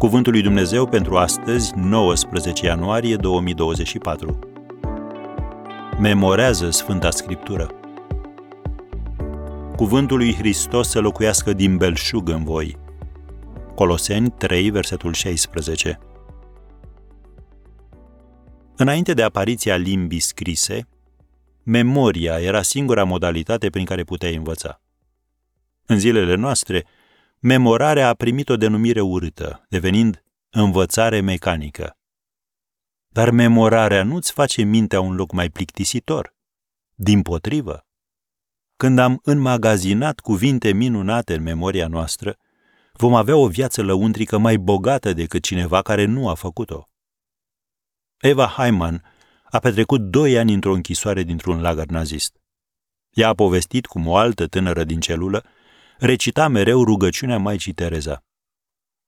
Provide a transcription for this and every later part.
Cuvântul lui Dumnezeu pentru astăzi, 19 ianuarie 2024. Memorează Sfânta Scriptură. Cuvântul lui Hristos să locuiască din belșug în voi. Coloseni 3, versetul 16. Înainte de apariția limbii scrise, memoria era singura modalitate prin care puteai învăța. În zilele noastre, memorarea a primit o denumire urâtă, devenind învățare mecanică. Dar memorarea nu-ți face mintea un loc mai plictisitor. Din potrivă, când am înmagazinat cuvinte minunate în memoria noastră, vom avea o viață lăuntrică mai bogată decât cineva care nu a făcut-o. Eva Heiman a petrecut doi ani într-o închisoare dintr-un lagăr nazist. Ea a povestit cum o altă tânără din celulă recita mereu rugăciunea Maicii Tereza.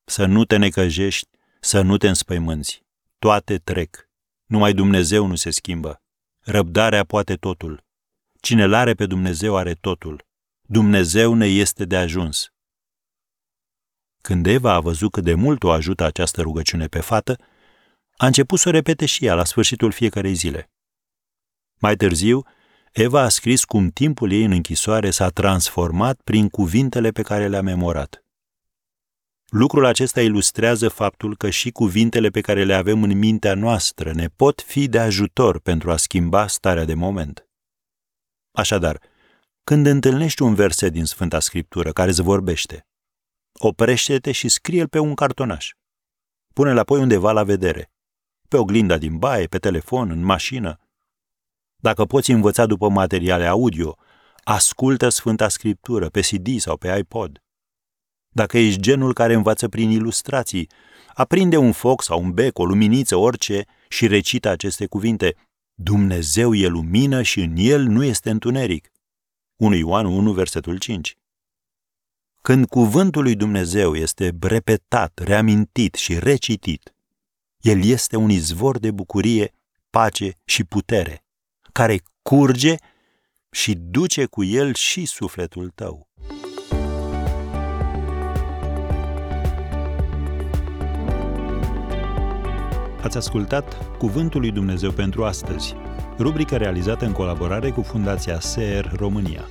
Să nu te necăjești, să nu te înspăimânți. Toate trec. Numai Dumnezeu nu se schimbă. Răbdarea poate totul. Cine l-are pe Dumnezeu are totul. Dumnezeu ne este de ajuns. Când Eva a văzut cât de mult o ajută această rugăciune pe fată, a început să o repete și ea la sfârșitul fiecarei zile. Mai târziu, Eva a scris cum timpul ei în închisoare s-a transformat prin cuvintele pe care le-a memorat. Lucrul acesta ilustrează faptul că și cuvintele pe care le avem în mintea noastră ne pot fi de ajutor pentru a schimba starea de moment. Așadar, când întâlnești un verset din Sfânta Scriptură care îți vorbește, oprește-te și scrie-l pe un cartonaș. Pune-l apoi undeva la vedere, pe oglinda din baie, pe telefon, în mașină, dacă poți învăța după materiale audio, ascultă Sfânta Scriptură pe CD sau pe iPod. Dacă ești genul care învață prin ilustrații, aprinde un foc sau un bec, o luminiță, orice și recită aceste cuvinte. Dumnezeu e lumină și în el nu este întuneric. 1 Ioan 1, versetul 5. Când cuvântul lui Dumnezeu este repetat, reamintit și recitit, el este un izvor de bucurie, pace și putere care curge și duce cu el și sufletul tău. Ați ascultat Cuvântul lui Dumnezeu pentru astăzi, rubrica realizată în colaborare cu Fundația SER România.